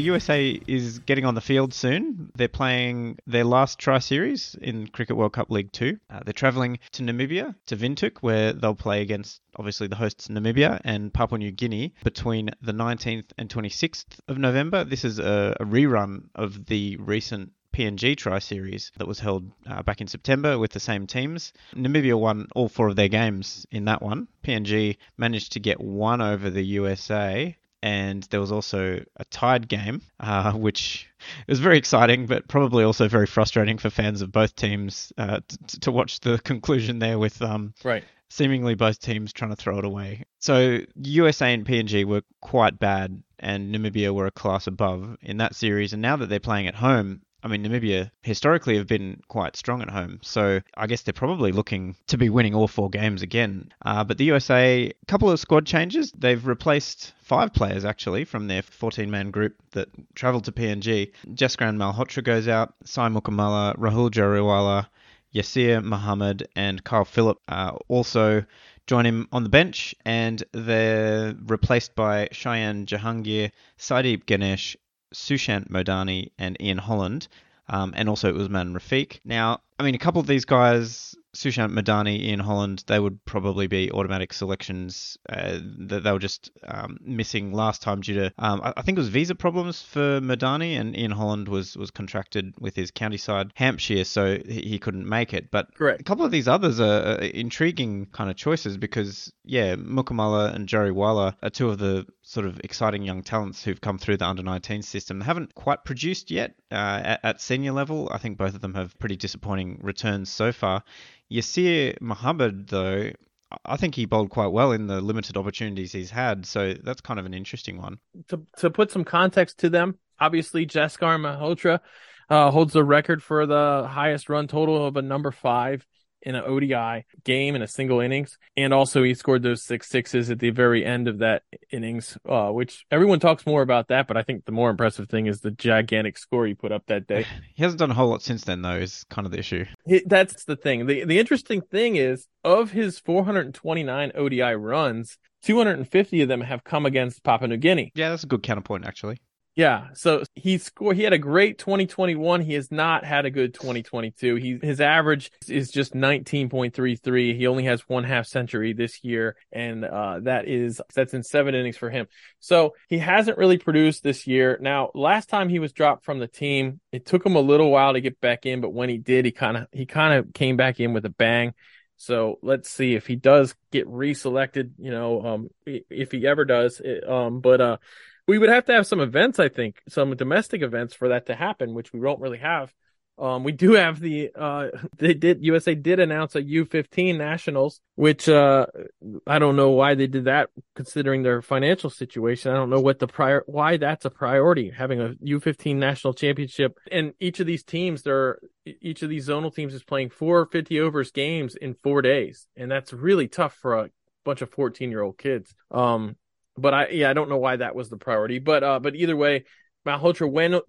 The USA is getting on the field soon. They're playing their last tri series in Cricket World Cup League 2. Uh, they're travelling to Namibia, to Windhoek, where they'll play against obviously the hosts Namibia and Papua New Guinea between the 19th and 26th of November. This is a, a rerun of the recent PNG Tri Series that was held uh, back in September with the same teams. Namibia won all four of their games in that one. PNG managed to get one over the USA and there was also a tied game, uh, which was very exciting, but probably also very frustrating for fans of both teams uh, t- to watch the conclusion there with um, right. seemingly both teams trying to throw it away. So USA and PNG were quite bad, and Namibia were a class above in that series. And now that they're playing at home, I mean, Namibia historically have been quite strong at home, so I guess they're probably looking to be winning all four games again. Uh, but the USA, a couple of squad changes. They've replaced five players actually from their 14-man group that travelled to PNG. Jaskaran Malhotra goes out, Sai Mukkamalla, Rahul Jariwala, Yasir Mohammed, and Kyle Phillip uh, also join him on the bench, and they're replaced by Shayan Jahangir, Saideep Ganesh, Sushant Modani and Ian Holland. Um, and also Usman Rafiq. Now, I mean, a couple of these guys, Sushant Modani, Ian Holland, they would probably be automatic selections uh, that they were just um, missing last time due to, um, I think it was visa problems for Modani, and Ian Holland was, was contracted with his county side, Hampshire, so he, he couldn't make it. But Correct. a couple of these others are, are intriguing kind of choices because, yeah, Mukkamalla and Jariwala are two of the sort of exciting young talents who've come through the under 19 system. They haven't quite produced yet uh, at, at senior level. I think both of them have pretty disappointing returns so far. Yasir Mohammed, though, I think he bowled quite well in the limited opportunities he's had, so that's kind of an interesting one. To to put some context to them, obviously Jaskaran Malhotra uh, holds the record for the highest run total of a number five in an ODI game in a single innings. And also he scored those six sixes at the very end of that innings, uh, which everyone talks more about that. But I think the more impressive thing is the gigantic score he put up that day. He hasn't done a whole lot since then, though, is kind of the issue. He, that's the thing. The, the interesting thing is of his 429 ODI runs, 250 of them have come against Papua New Guinea. Yeah, that's a good counterpoint, actually. Yeah, so he scored. He had a great 2021. He has not had a good 2022. He his average is just 19.33. He only has one half century this year, and uh, that is that's in seven innings for him. So he hasn't really produced this year. Now, last time he was dropped from the team, it took him a little while to get back in, but when he did, he kind of he kind of came back in with a bang. So let's see if he does get reselected. You know, um, if he ever does. Um, but uh we would have to have some events, I think, some domestic events for that to happen, which we won't really have. Um, we do have the uh, they did USA did announce a U15 nationals, which uh, I don't know why they did that considering their financial situation. I don't know what the prior why that's a priority having a U15 national championship. And each of these teams, they're each of these zonal teams is playing four 50 overs games in four days, and that's really tough for a bunch of 14 year old kids. Um, but I yeah I don't know why that was the priority. But uh, but either way, Malhotra when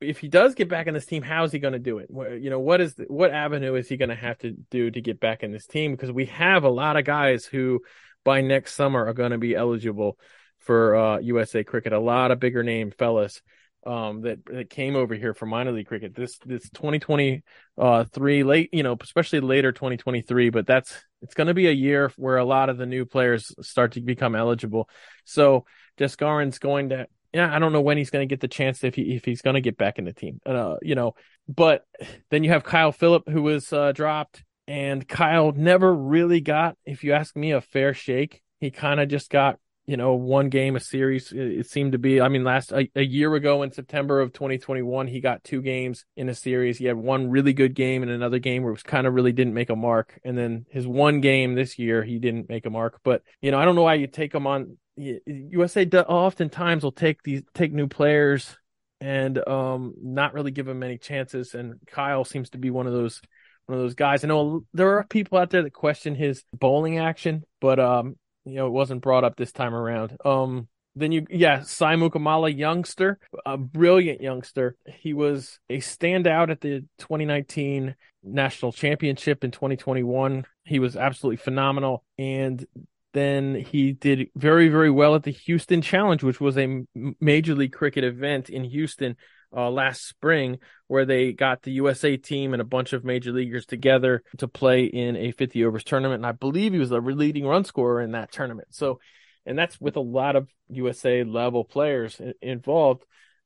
if he does get back in this team, how is he going to do it? You know, what is the, what avenue is he going to have to do to get back in this team? Because we have a lot of guys who by next summer are going to be eligible for uh, USA cricket. A lot of bigger name fellas um, that that came over here for minor league cricket. This this 2023 uh, late, you know, especially later 2023. But that's it's going to be a year where a lot of the new players start to become eligible. So Jaskaran's going to. Yeah, I don't know when he's going to get the chance if he if he's going to get back in the team. Uh, you know, but then you have Kyle Phillip who was uh, dropped, and Kyle never really got, if you ask me, a fair shake. He kind of just got you know, one game a series. It seemed to be. I mean, last a, a, year ago in September of 2021, he got two games in a series. He had one really good game and another game where it was kind of really didn't make a mark. And then his one game this year, he didn't make a mark. But you know, I don't know why you take him on. USA oftentimes will take these take new players and um not really give them many chances. And Kyle seems to be one of those one of those guys. I know there are people out there that question his bowling action, but um, you know, it wasn't brought up this time around. Um, then you, yeah, Sai Mukkamalla, youngster, a brilliant youngster. He was a standout at the 2019 national championship in 2021. He was absolutely phenomenal. And Then he did very, very well at the Houston Challenge, which was a major league cricket event in Houston uh, last spring, where they got the USA team and a bunch of major leaguers together to play in a 50 overs tournament. And I believe he was the leading run scorer in that tournament. So, and that's with a lot of USA level players involved.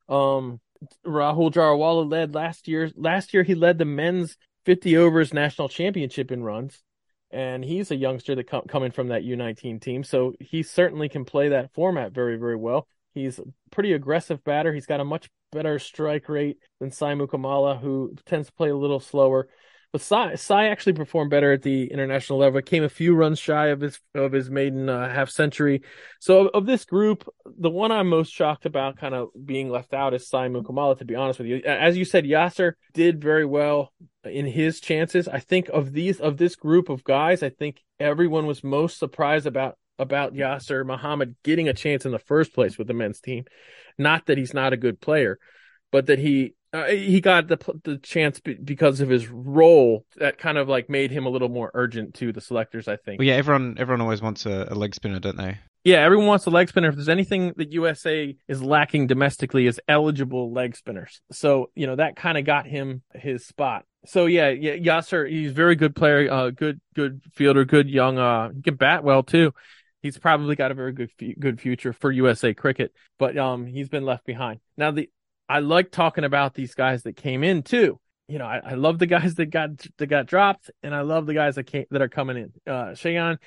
Um, Rahul Jariwala led last year. Last year, he led the men's 50 overs national championship in runs and he's a youngster that com- coming from that U19 team, so he certainly can play that format very, very well. He's a pretty aggressive batter. He's got a much better strike rate than Sai Kamala, who tends to play a little slower. But Sai, Sai actually performed better at the international level. Came a few runs shy of his of his maiden uh, half century. So of, of, this group, the one I'm most shocked about, kind of being left out, is Sai Kamala. To be honest with you, as you said, Yasir did very well in his chances. I think of these of this group of guys, I think everyone was most surprised about about Yasir Mohammed getting a chance in the first place with the men's team. Not that he's not a good player, but that he uh, he got the the chance because of his role that kind of like made him a little more urgent to the selectors. I think. Well, yeah, everyone everyone always wants a, a, leg spinner, don't they? Yeah, everyone wants a leg spinner. If there's anything that USA is lacking domestically, is eligible leg spinners. So you know that kind of got him his spot. So yeah, yeah, Yasir, he's a very good player, uh, good good fielder, good young. Uh, he can bat well too. He's probably got a very good good future for USA cricket, but um, he's been left behind. Now the I like talking about these guys that came in too. You know, I, I love the guys that got that got dropped, and I love the guys that came that are coming in. Uh, Shayan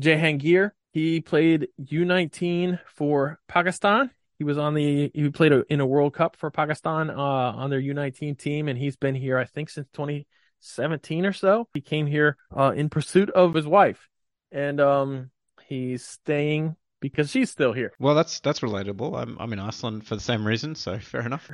Jahangir, he played U19 for Pakistan. He was on the he played a, in a World Cup for Pakistan uh, on their U19 team, and he's been here I think since 2017 or so. He came here uh, in pursuit of his wife, and um, he's staying because she's still here. Well, that's that's relatable. I'm I'm in Iceland for the same reason, so fair enough.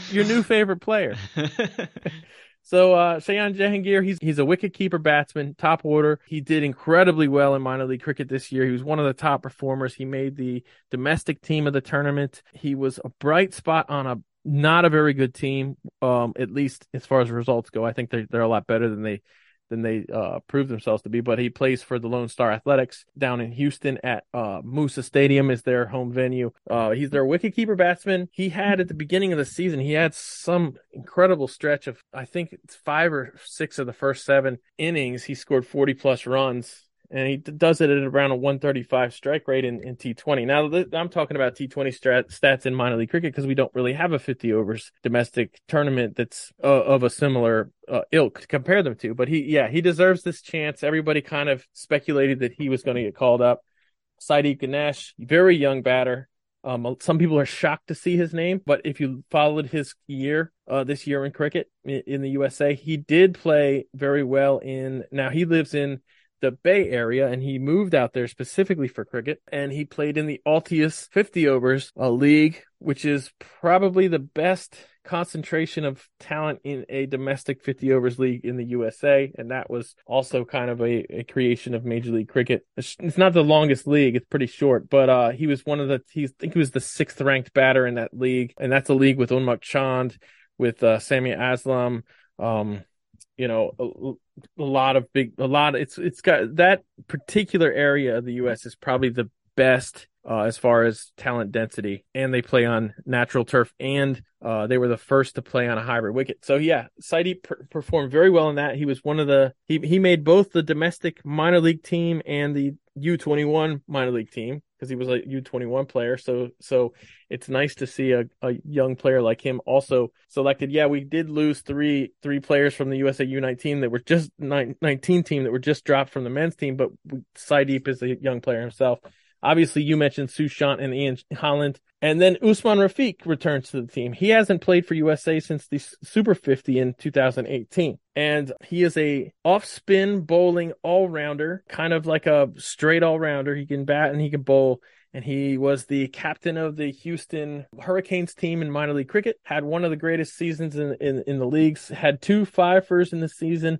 Your new favorite player. so uh Shayan Jahangir, he's he's a wicket keeper batsman, top order. He did incredibly well in minor league cricket this year. He was one of the top performers. He made the domestic team of the tournament. He was a bright spot on a not a very good team, um, at least as far as results go. I think they're they're a lot better than they than they uh, proved themselves to be. But he plays for the Lone Star Athletics down in Houston at uh, Moosa Stadium is their home venue. Uh, he's their wicketkeeper batsman. He had at the beginning of the season, he had some incredible stretch of I think five or six of the first seven innings. He scored 40 plus runs and he does it at around a 135 strike rate in, in T20. Now, I'm talking about T20 strat, stats in minor league cricket because we don't really have a 50 overs domestic tournament that's uh, of a similar uh, ilk to compare them to. But he, yeah, he deserves this chance. Everybody kind of speculated that he was going to get called up. Saideep Ganesh, very young batter. Um, some people are shocked to see his name, but if you followed his year, uh, this year in cricket in, in the USA, he did play very well in. Now he lives in the Bay Area, and he moved out there specifically for cricket. And he played in the Altius 50 overs a league, which is probably the best concentration of talent in a domestic 50 overs league in the USA. And that was also kind of a, a creation of Major League Cricket. It's not the longest league. It's pretty short, but, uh, he was one of the, he, I think he was the sixth ranked batter in that league. And that's a league with Unmukt Chand, with, uh, Sami Aslam, um, you know a, lot of big a lot it's it's got that particular area of the US is probably the best uh, as far as talent density. And they play on natural turf and uh, they were the first to play on a hybrid wicket. So yeah Saidi per- performed very well in that. He was one of the he he made both the domestic minor league team and the U21 minor league team because he was a U21 player. So so it's nice to see a, a young player like him also selected. Yeah, we did lose three three players from the USA U19 that were just 19 team that were just dropped from the men's team, but Saideep is a young player himself. Obviously, you mentioned Sushant and Ian Holland. And then Usman Rafiq returns to the team. He hasn't played for USA since the Super 50 in 2018. And he is a off spin bowling all rounder, kind of like a straight all rounder. He can bat and he can bowl. And he was the captain of the Houston Hurricanes team in minor league cricket, had one of the greatest seasons in, in, in the leagues, had two fifers in the season,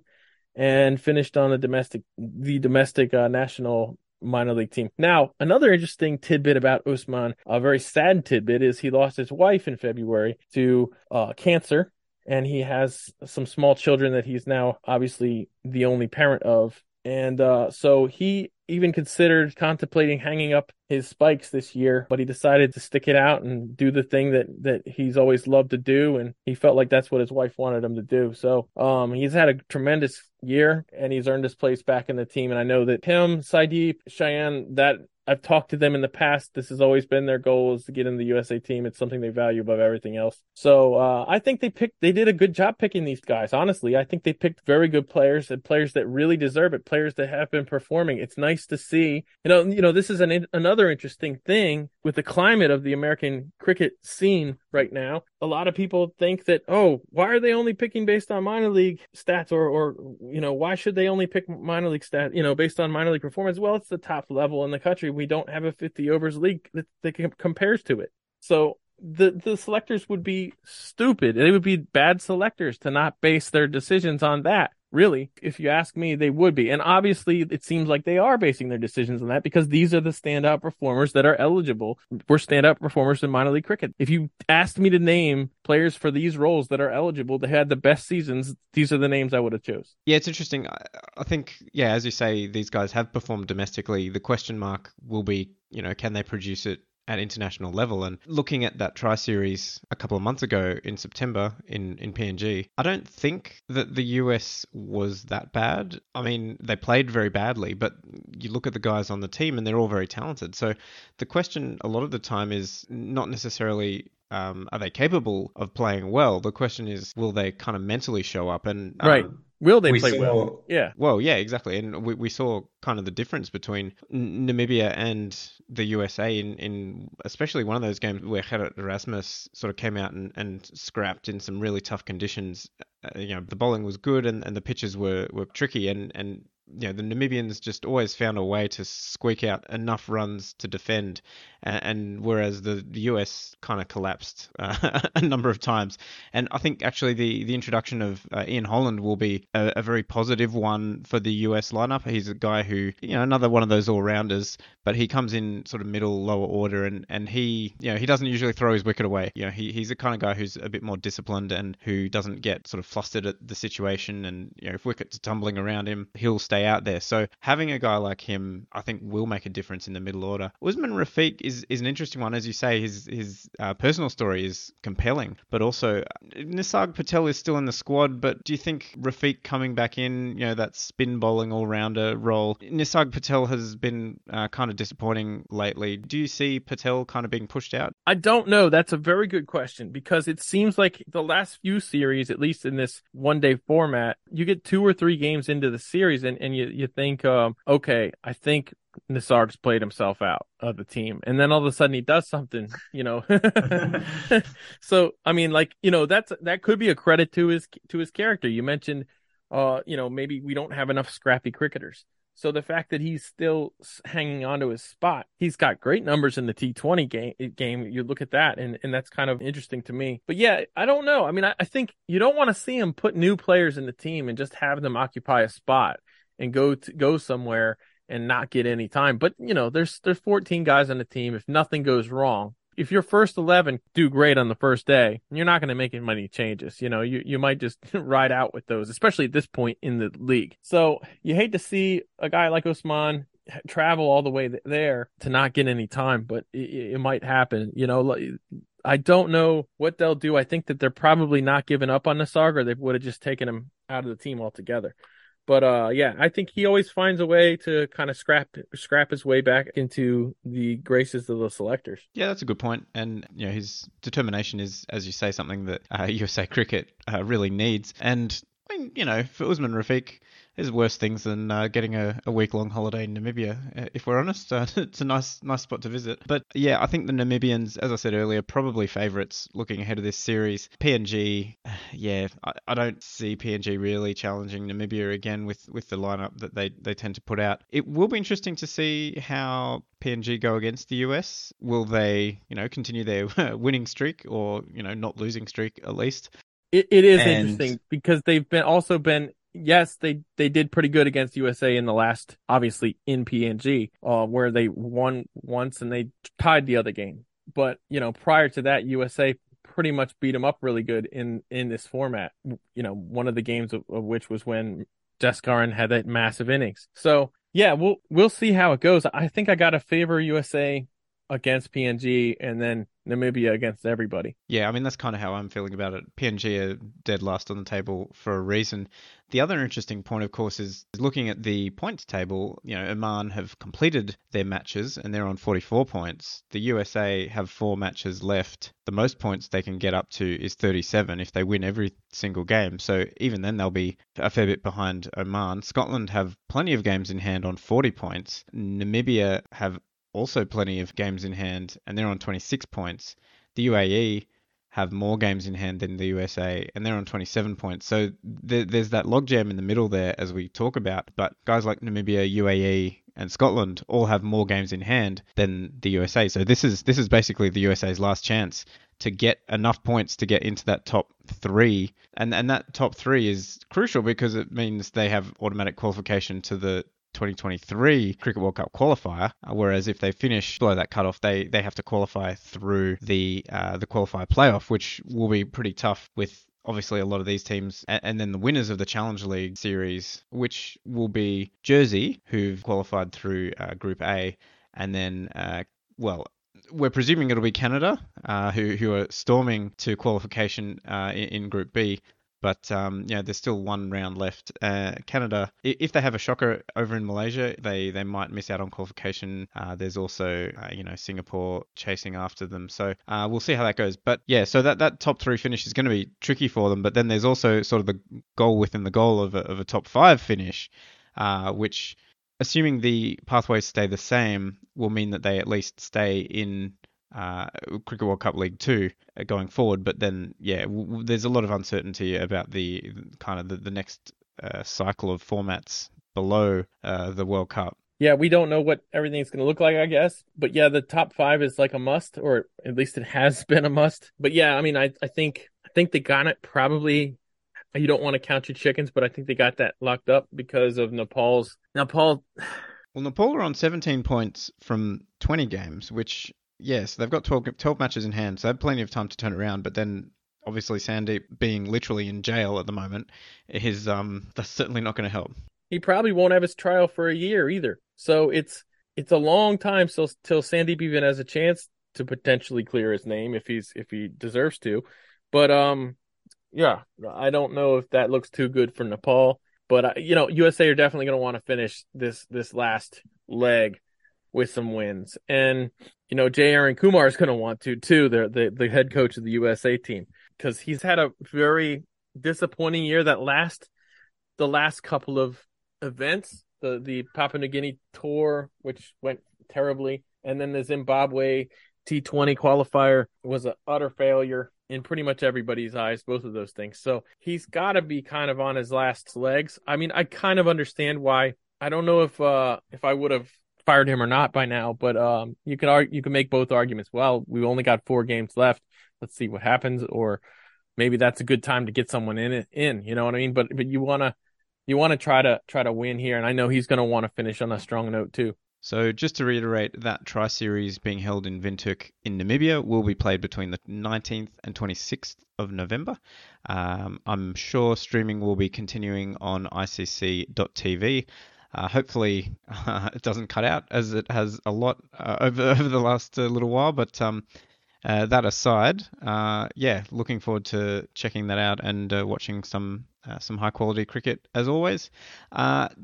and finished on the domestic the domestic uh, national minor league team. Now, another interesting tidbit about Usman, a very sad tidbit, is he lost his wife in February to uh, cancer, and he has some small children that he's now obviously the only parent of And uh, so he even considered contemplating hanging up his spikes this year, but he decided to stick it out and do the thing that that he's always loved to do, and he felt like that's what his wife wanted him to do. So um, he's had a tremendous year, and he's earned his place back in the team. And I know that him, Saideep, Shayan, that I've talked to them in the past. This has always been their goal is to get in the USA team. It's something they value above everything else. So uh, I think they picked, they did a good job picking these guys. Honestly, I think they picked very good players and players that really deserve it, players that have been performing. It's nice to see. You know, you know, this is an another interesting thing with the climate of the American cricket scene right now. A lot of people think that, oh, why are they only picking based on minor league stats, or, or you know, why should they only pick minor league stats, you know, based on minor league performance? Well, it's the top level in the country we don't have a 50 overs league that, that compares to it. So the the selectors would be stupid. They would be bad selectors to not base their decisions on that. Really, if you ask me, they would be. And obviously, it seems like they are basing their decisions on that because these are the standout performers that are eligible for standout performers in minor league cricket. If you asked me to name players for these roles that are eligible to had the best seasons, these are the names I would have chose. Yeah, it's interesting. I think, yeah, as you say, these guys have performed domestically. The question mark will be, you know, can they produce it at international level. And looking at that tri series a couple of months ago in September in, in PNG, I don't think that the US was that bad. I mean, they played very badly, but you look at the guys on the team and they're all very talented. So the question a lot of the time is not necessarily um, are they capable of playing well? The question is, will they kind of mentally show up? And um, right, will they we play saw, well? Yeah. Well, yeah, exactly. And we, we saw kind of the difference between Namibia and the USA in, in especially one of those games where Gerrit Erasmus sort of came out and, and scrapped in some really tough conditions. Uh, you know, the bowling was good and, and the pitches were, were tricky and, and you know, the Namibians just always found a way to squeak out enough runs to defend, and, and whereas the, US kind of collapsed uh, a number of times. And I think actually the, the introduction of uh, Ian Holland will be a, a, very positive one for the US lineup. He's a guy who, you know, another one of those all rounders, but he comes in sort of middle, lower order, and, and he, you know, he doesn't usually throw his wicket away. You know, he, he's the kind of guy who's a bit more disciplined and who doesn't get sort of flustered at the situation. And, you know, if wickets are tumbling around him, he'll stay out there. So having a guy like him, I think, will make a difference in the middle order. Usman Rafiq is, is an interesting one, as you say. His his uh, personal story is compelling, but also Nisarg Patel is still in the squad. But do you think Rafiq coming back in, you know, that spin bowling all rounder role? Nisarg Patel has been uh, kind of disappointing lately. Do you see Patel kind of being pushed out? I don't know. That's a very good question because it seems like the last few series, at least in this one day format, you get two or three games into the series and, and you, you think, um, okay, I think Nisarg's played himself out of the team, and then all of a sudden he does something, you know. so I mean, like you know, that's that could be a credit to his to his character. You mentioned, uh, you know, maybe we don't have enough scrappy cricketers. So the fact that he's still hanging on to his spot, he's got great numbers in the T20 game. Game, you look at that, and and that's kind of interesting to me. But yeah, I don't know. I mean, I, I think you don't want to see him put new players in the team and just have them occupy a spot and go to, go somewhere and not get any time. But you know, there's there's 14 guys on the team. If nothing goes wrong, if your first 11 do great on the first day, you're not going to make any changes. You know, you, you might just ride out with those, especially at this point in the league. So you hate to see a guy like Usman travel all the way there to not get any time, but it, it might happen. You know, I don't know what they'll do. I think that they're probably not giving up on Nisarg, or they would have just taken him out of the team altogether. But uh, yeah, I think he always finds a way to kind of scrap scrap his way back into the graces of the selectors. Yeah, that's a good point. And you know, his determination is, as you say, something that uh, USA Cricket uh, really needs. And I mean, you know, for Usman Rafiq, there's worse things than uh, getting a, a week long holiday in Namibia. Uh, if we're honest, uh, it's a nice nice spot to visit. But yeah, I think the Namibians, as I said earlier, probably favourites looking ahead of this series. PNG, yeah, I, I don't see PNG really challenging Namibia again with with the lineup that they they tend to put out. It will be interesting to see how PNG go against the US? Will they, you know, continue their winning streak or, you know, not losing streak at least? It, it is and... interesting because they've been also been yes, they they did pretty good against USA in the last, obviously in PNG, uh, where they won once and they tied the other game. But you know, prior to that, USA pretty much beat them up really good in in this format. You know, one of the games of, of which was when Jaskaran had that massive innings. So yeah, we'll we'll see how it goes. I think I got to favor USA against PNG and then Namibia against everybody. Yeah, I mean that's kind of how I'm feeling about it. PNG are dead last on the table for a reason. The other interesting point, of course, is looking at the points table. You know, Oman have completed their matches and they're on 44 points. The USA have four matches left. The most points they can get up to is 37 if they win every single game. So even then, they'll be a fair bit behind Oman. Scotland have plenty of games in hand on 40 points. Namibia have also plenty of games in hand, and they're on 26 points. The UAE have more games in hand than the USA, and they're on 27 points. So th- there's that logjam in the middle there, as we talk about. But guys like Namibia, UAE, and Scotland all have more games in hand than the USA. So this is this is basically the USA's last chance to get enough points to get into that top three, and and that top three is crucial because it means they have automatic qualification to the 2023 Cricket World Cup qualifier. Uh, whereas if they finish below that cutoff, they they have to qualify through the uh, the qualifier playoff, which will be pretty tough with obviously a lot of these teams and, then the winners of the challenge league series which will be jersey who've qualified through uh, group a and then uh, well we're presuming it'll be canada uh, who, who are storming to qualification uh, in, group b but um, yeah, there's still one round left. Uh, Canada, if they have a shocker over in Malaysia, they they might miss out on qualification. Uh, there's also uh, you know Singapore chasing after them, so uh, we'll see how that goes. But yeah, so that that top three finish is going to be tricky for them. But then there's also sort of the goal within the goal of a, of a top five finish, uh, which assuming the pathways stay the same, will mean that they at least stay in uh, Cricket World Cup League Two uh, going forward. But then, yeah, w- w- there's a lot of uncertainty about the kind of the, the next uh, cycle of formats below uh, the World Cup. Yeah, we don't know what everything's going to look like, I guess. But yeah, the top five is like a must, or at least it has been a must. But yeah, I mean, I, I think I think they got it probably. You don't want to count your chickens, but I think they got that locked up because of Nepal's. Nepal. Well, Nepal are on 17 points from 20 games, which yes, they've got 12, 12 matches in hand, so they have plenty of time to turn around. But then, obviously, Sandeep being literally in jail at the moment is um that's certainly not going to help. He probably won't have his trial for a year either. So it's it's a long time till till Sandeep even has a chance to potentially clear his name if he's if he deserves to. But um, yeah, I don't know if that looks too good for Nepal. But uh, you know, USA are definitely going to want to finish this this last leg with some wins. And, you know, Jay Arun Kumar is going to want to too, the, the, the head coach of the USA team, because he's had a very disappointing year that last, the last couple of events, the, the Papua New Guinea tour, which went terribly. And then the Zimbabwe T20 qualifier was an utter failure in pretty much everybody's eyes, both of those things. So he's got to be kind of on his last legs. I mean, I kind of understand why. I don't know if uh if I would have fired him or not by now, but um, you can argue, you can make both arguments. Well, we've only got four games left. Let's see what happens, or maybe that's a good time to get someone in it in. You know what I mean? But but you wanna you want to try to try to win here, and I know he's to want to finish on a strong note too. So just to reiterate, that Tri Series being held in Windhoek in Namibia will be played between the 19th and 26th of November. Um, I'm sure streaming will be continuing on ICC.tv. Uh, hopefully, uh, it doesn't cut out as it has a lot uh, over over the last uh, little while. But um, uh, that aside, uh, yeah, looking forward to checking that out and watching some some high quality cricket as always.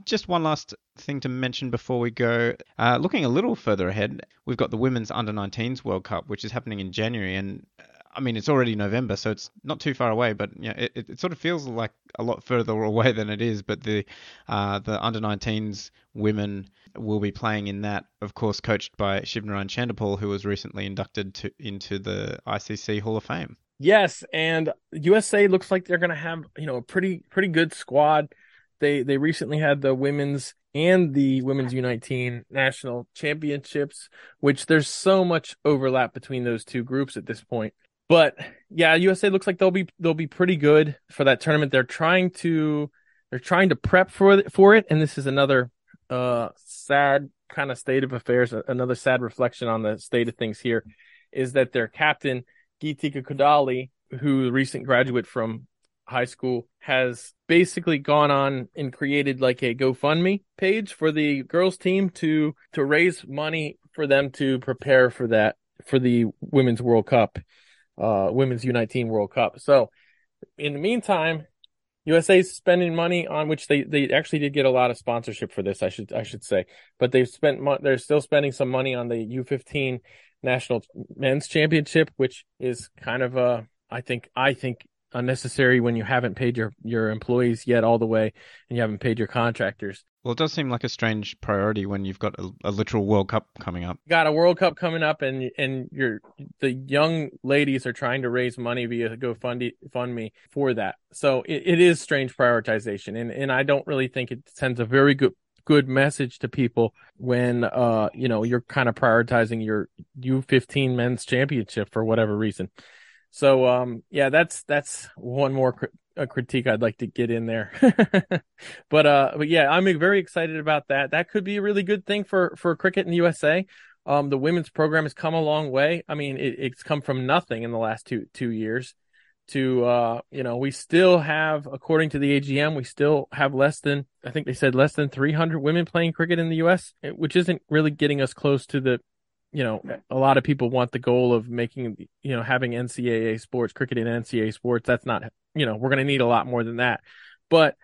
just one last thing to mention before we go. looking a little further ahead, we've got the Women's Under 19s World Cup, which is happening in January, and I mean, it's already November, so it's not too far away, but know, it, it, sort of feels like a lot further away than it is. But the uh, the under 19s women will be playing in that, of course, coached by Shivnarine Chanderpaul, who was recently inducted to, into the ICC Hall of Fame. Yes, and USA looks like they're going to have you know a pretty pretty good squad. They they recently had the women's and the women's U19 national championships, which there's so much overlap between those two groups at this point. But yeah, USA looks like they'll be they'll be pretty good for that tournament. They're trying to they're trying to prep for for it, and this is another uh sad kind of state of affairs. Another sad reflection on the state of things here is that their captain Geetika Kodali, who recent graduate from High School has basically gone on and created like a GoFundMe page for the girls team to to raise money for them to prepare for that for the Women's World Cup, uh, Women's U19 World Cup. So in the meantime, USA's spending money on which they, they actually did get a lot of sponsorship for this. I should I should say, but they've spent they're still spending some money on the U15 national men's championship, which is kind of a I think I think unnecessary when you haven't paid your your employees yet all the way and you haven't paid your contractors. Well, it does seem like a strange priority when you've got a, a literal World Cup coming up. got a World Cup coming up, and and your the young ladies are trying to raise money via GoFundMe for that. So it, it is strange prioritization, and and I don't really think it sends a very good good message to people when uh you know you're kind of prioritizing your U15 men's championship for whatever reason. So um yeah, that's that's one more cr- a critique I'd like to get in there. but uh but yeah, I'm very excited about that. That could be a really good thing for for cricket in the USA. Um the women's program has come a long way. I mean, it, it's come from nothing in the last two two years to uh you know, we still have according to the AGM, we still have less than I think they said less than 300 women playing cricket in the US, which isn't really getting us close to the you know, a lot of people want the goal of making, you know, having NCAA sports, cricket and NCAA sports. That's not, you know, we're going to need a lot more than that. But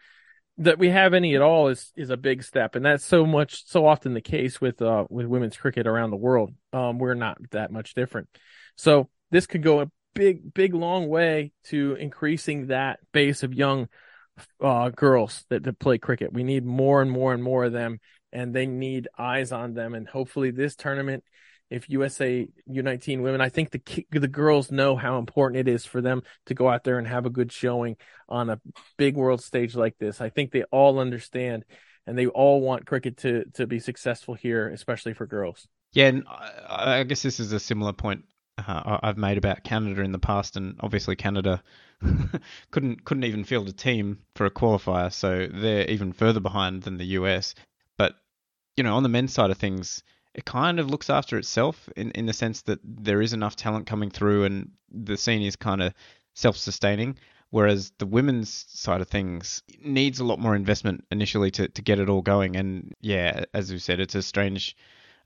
that we have any at all is is a big step, and that's so much so often the case with uh with women's cricket around the world. Um, we're not that much different. So this could go a big, big, long way to increasing that base of young uh, girls that, that play cricket. We need more and more and more of them, and they need eyes on them. And hopefully, this tournament if USA U19 women, I think the the girls know how important it is for them to go out there and have a good showing on a big world stage like this. I think they all understand and they all want cricket to to be successful here, especially for girls. Yeah, and I guess this is a similar point uh, I've made about Canada in the past, and obviously Canada couldn't couldn't even field a team for a qualifier, so they're even further behind than the US. But you know, on the men's side of things, it kind of looks after itself in, in the sense that there is enough talent coming through and the scene is kind of self sustaining. Whereas the women's side of things needs a lot more investment initially to, to get it all going. And yeah, as you said, it's a strange,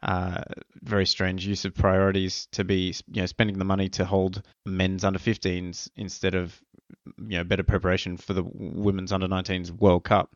uh, very strange use of priorities to be you know spending the money to hold men's under 15s instead of you know better preparation for the women's under 19s World Cup.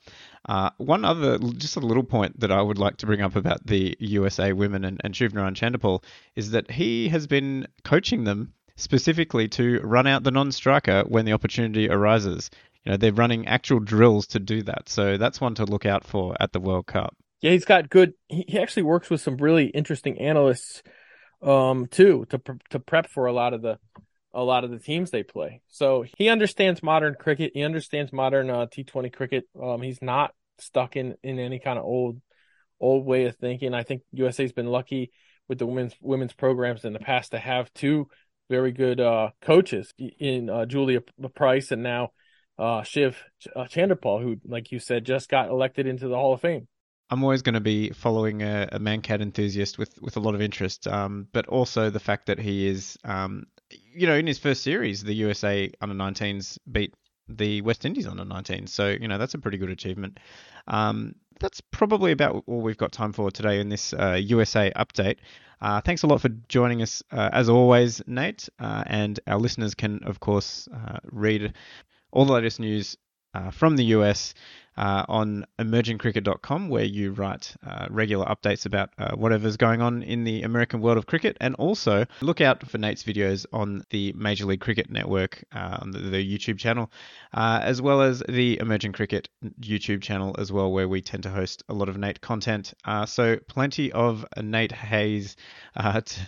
Uh, one other, just a little point that I would like to bring up about the USA women and, and Shivnarine Chanderpaul is that he has been coaching them specifically to run out the non-striker when the opportunity arises. You know, they're running actual drills to do that, so that's one to look out for at the World Cup. Yeah, he's got good. He actually works with some really interesting analysts, um, too, to to prep for a lot of the a lot of the teams they play. So he understands modern cricket. He understands modern uh, T20 cricket. Um, he's not stuck in, in any kind of old old way of thinking. I think USA's been lucky with the women's women's programs in the past to have two very good uh, coaches in uh, Julia Price and now uh, Shiv uh, Chanderpaul, who, like you said, just got elected into the Hall of Fame. I'm always going to be following a, a Mankad enthusiast with, with a lot of interest, um, but also the fact that he is um, you know, in his first series, the USA under 19s beat the West Indies under 19s. So, you know, that's a pretty good achievement. Um, that's probably about all we've got time for today in this uh, USA update. Uh, thanks a lot for joining us, uh, as always, Nate. Uh, and our listeners can, of course, uh, read all the latest news uh, from the US uh, on emergingcricket.com, where you write uh, regular updates about uh, whatever's going on in the American world of cricket. And also look out for Nate's videos on the Major League Cricket Network, uh, on the, the, YouTube channel, uh, as well as the Emerging Cricket YouTube channel as well, where we tend to host a lot of Nate content. Uh, so plenty of Nate Hays t-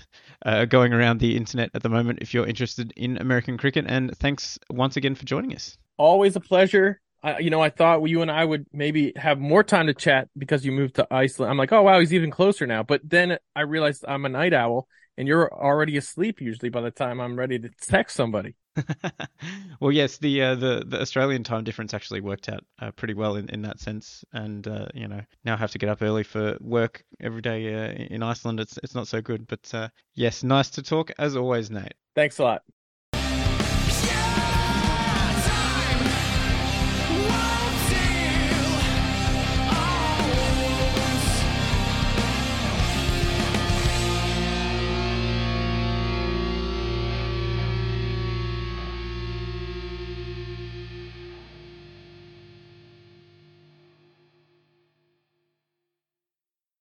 going around the internet at the moment if you're interested in American cricket. And thanks once again for joining us. Always a pleasure. I, you know, I thought you and I would maybe have more time to chat because you moved to Iceland. I'm like, oh wow, he's even closer now. But then I realized I'm a night owl, and you're already asleep usually by the time I'm ready to text somebody. well, yes, the uh, the the Australian time difference actually worked out uh, pretty well in, in that sense, and uh, you know now I have to get up early for work every day uh, in Iceland. It's it's not so good, but uh, yes, nice to talk as always, Nate. Thanks a lot.